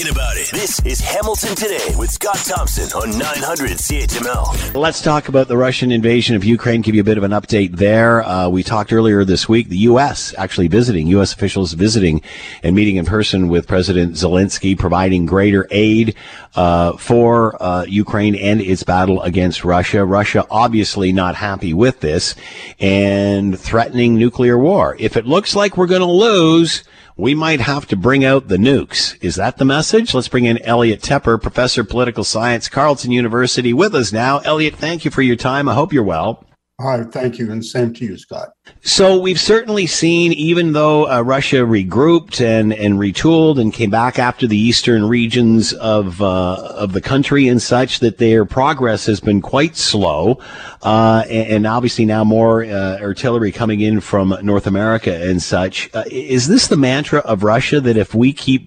talking about it. This is Hamilton Today with Scott Thompson on 900 CHML. Let's talk about the Russian invasion of Ukraine. Give you a bit of an update there. Uh, we talked earlier this week, the U.S. actually visiting, U.S. officials visiting and meeting in person with President Zelensky, providing greater aid uh, for uh, Ukraine and its battle against Russia. Russia obviously not happy with this and threatening nuclear war. If it looks like we're going to lose, we might have to bring out the nukes. Is that the message? Let's bring in Elliot Tepper, professor of political science, Carleton University, with us now. Elliot, thank you for your time. I hope you're well. Hi, thank you, and same to you, Scott. So we've certainly seen, even though uh, Russia regrouped and, and retooled and came back after the eastern regions of uh, of the country and such, that their progress has been quite slow, uh, and, and, obviously now more uh, artillery coming in from North America and such. Uh, is this the mantra of Russia that if we keep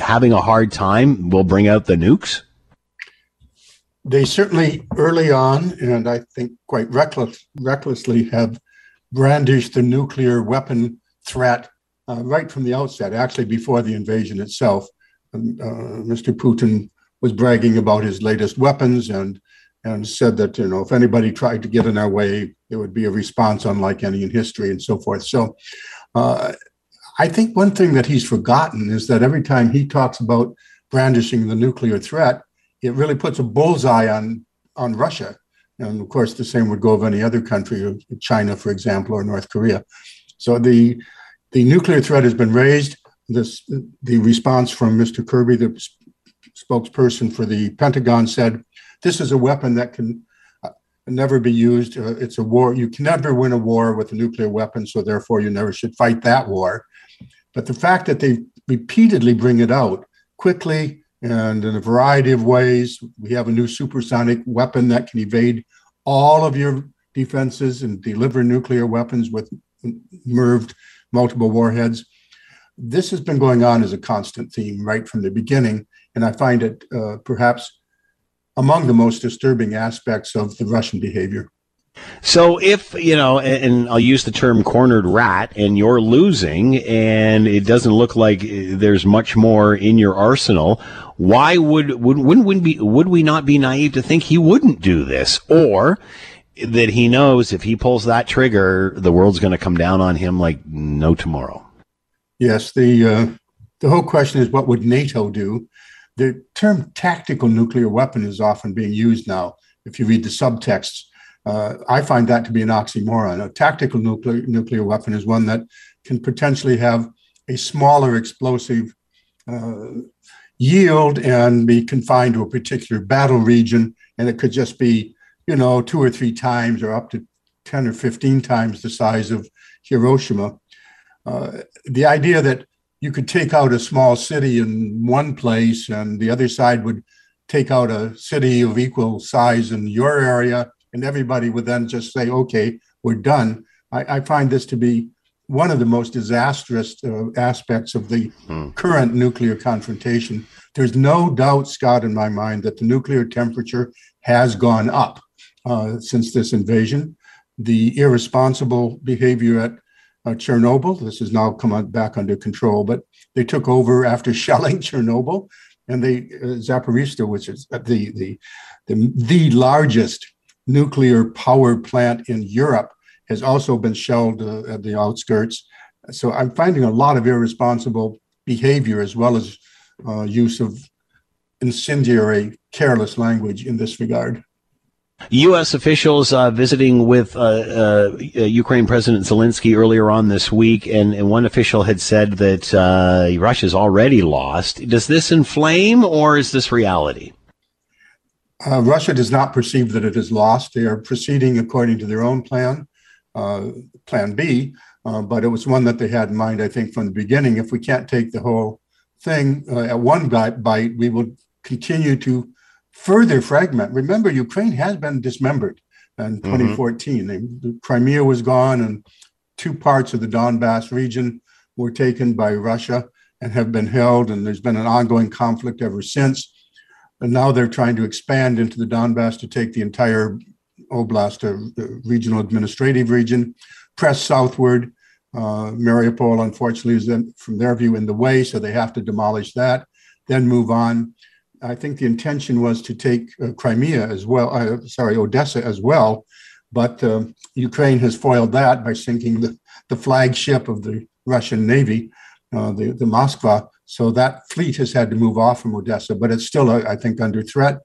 having a hard time, we'll bring out the nukes? They certainly early on, and I think quite reckless, recklessly, have brandished the nuclear weapon threat uh, right from the outset, actually before the invasion itself. Um, uh, Mr. Putin was bragging about his latest weapons and and said that you know if anybody tried to get in our way, it would be a response unlike any in history and so forth. So. Uh, I think one thing that he's forgotten is that every time he talks about brandishing the nuclear threat, it really puts a bullseye on on Russia. And of course, the same would go of any other country, China, for example, or North Korea. So the the nuclear threat has been raised. This the response from Mr. Kirby, the spokesperson for the Pentagon, said this is a weapon that can uh, never be used. Uh, it's a war. You can never win a war with a nuclear weapon, so therefore you never should fight that war. But the fact that they repeatedly bring it out quickly and in a variety of ways. We have a new supersonic weapon that can evade all of your defenses and deliver nuclear weapons with MIRVed multiple warheads. This has been going on as a constant theme right from the beginning, and I find it uh, perhaps among the most disturbing aspects of the Russian behavior. So if, you know, and I'll use the term cornered rat and you're losing and it doesn't look like there's much more in your arsenal, why would, would, wouldn't we be, would we not be naive to think he wouldn't do this or that he knows if he pulls that trigger, the world's going to come down on him like no tomorrow? Yes. The, uh, the whole question is what would NATO do? The term tactical nuclear weapon is often being used now. If you read the subtexts, uh, I find that to be an oxymoron. A tactical nuclear, nuclear weapon is one that can potentially have a smaller explosive uh, yield and be confined to a particular battle region. And it could just be, you know, two or three times or up to 10 or 15 times the size of Hiroshima. Uh, the idea that you could take out a small city in one place and the other side would take out a city of equal size in your area and everybody would then just say, okay, we're done. I, I find this to be one of the most disastrous uh, aspects of the hmm. current nuclear confrontation. There's no doubt, Scott, in my mind, that the nuclear temperature has gone up uh, since this invasion. The irresponsible behavior at uh, Chernobyl, this has now come back under control, but they took over after shelling Chernobyl, and they uh, Zaporizhzhia, which is the the the, the largest nuclear power plant in Europe has also been shelled uh, at the outskirts. So I'm finding a lot of irresponsible behavior as well as uh, use of incendiary, careless language in this regard. U.S. officials uh, visiting with uh, uh, Ukraine President Zelensky earlier on this week, and, and one official had said that uh, Russia's already lost. Does this inflame, or is this reality? Uh, Russia does not perceive that it is lost. They are proceeding according to their own plan, uh, Plan B, uh, but it was one that they had in mind, I think, from the beginning. If we can't take the whole thing uh, at one bite, we will continue to further fragment. Remember, Ukraine has been dismembered in 2014. Mm-hmm. They, Crimea was gone, and two parts of the Donbass region were taken by Russia and have been held, and there's been an ongoing conflict ever since. And now they're trying to expand into the Donbass to take the entire oblast, a regional administrative region, press southward. Uh, Mariupol, unfortunately, is from their view in the way, so they have to demolish that. then move on. I think the intention was to take uh, Crimea as well, uh, sorry, Odessa as well, but uh, Ukraine has foiled that by sinking the, the flagship of the Russian Navy, uh, the, the Moskva. So that fleet has had to move off from Odessa, but it's still, uh, I think, under threat.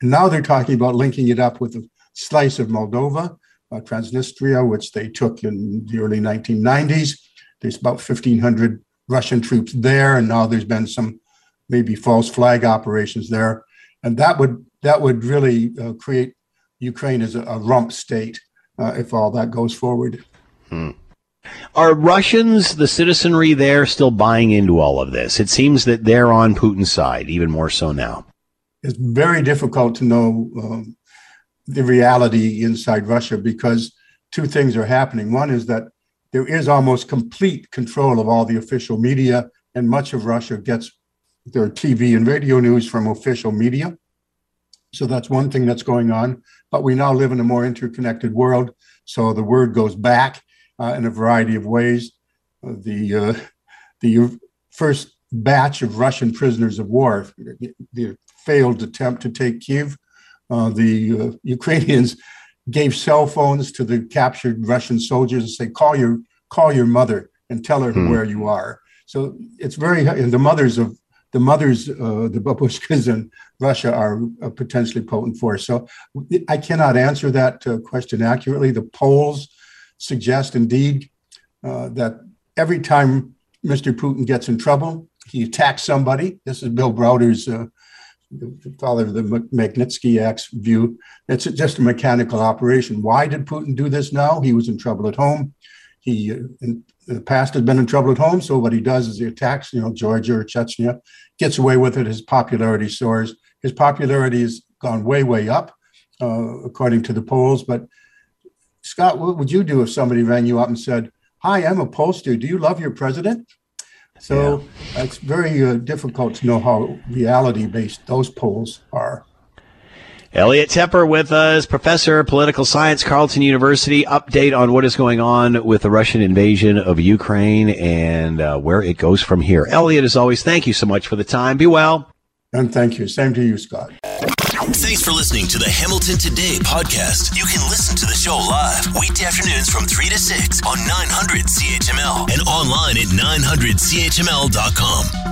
And now they're talking about linking it up with a slice of Moldova, uh, Transnistria, which they took in the early 1990s. There's about 1,500 Russian troops there, and now there's been some maybe false flag operations there, and that would that would really uh, create Ukraine as a, a rump state uh, if all that goes forward. Hmm. Are Russians, the citizenry there, still buying into all of this? It seems that they're on Putin's side, even more so now. It's very difficult to know um, the reality inside Russia because two things are happening. One is that there is almost complete control of all the official media, and much of Russia gets their TV and radio news from official media. So that's one thing that's going on. But we now live in a more interconnected world. So the word goes back uh, in a variety of ways. The, uh, the first batch of Russian prisoners of war, the failed attempt to take Kiev, uh, the uh, Ukrainians gave cell phones to the captured Russian soldiers and say, call your, call your mother and tell her hmm. where you are. So it's very, and the mothers of the mothers, uh, the babushkas in Russia are a potentially potent force. So I cannot answer that uh, question accurately. The polls suggest indeed uh, that every time Mr. Putin gets in trouble, he attacks somebody. This is Bill Browder's, uh, the father of the Magnitsky Act's view. It's just a mechanical operation. Why did Putin do this now? He was in trouble at home. He, uh, in the past, has been in trouble at home. So what he does is he attacks, you know, Georgia or Chechnya, gets away with it. His popularity soars. His popularity has gone way, way up, uh, according to the polls. But Scott, what would you do if somebody rang you up and said, "Hi, I'm a pollster. Do you love your president?" So yeah. it's very uh, difficult to know how reality-based those polls are. Elliot Tepper with us, professor of political science, Carleton University. Update on what is going on with the Russian invasion of Ukraine and uh, where it goes from here. Elliot, as always, thank you so much for the time. Be well. And thank you. Same to you, Scott. For listening to the Hamilton Today podcast. You can listen to the show live weekday afternoons from 3 to 6 on 900 CHML and online at 900CHML.com.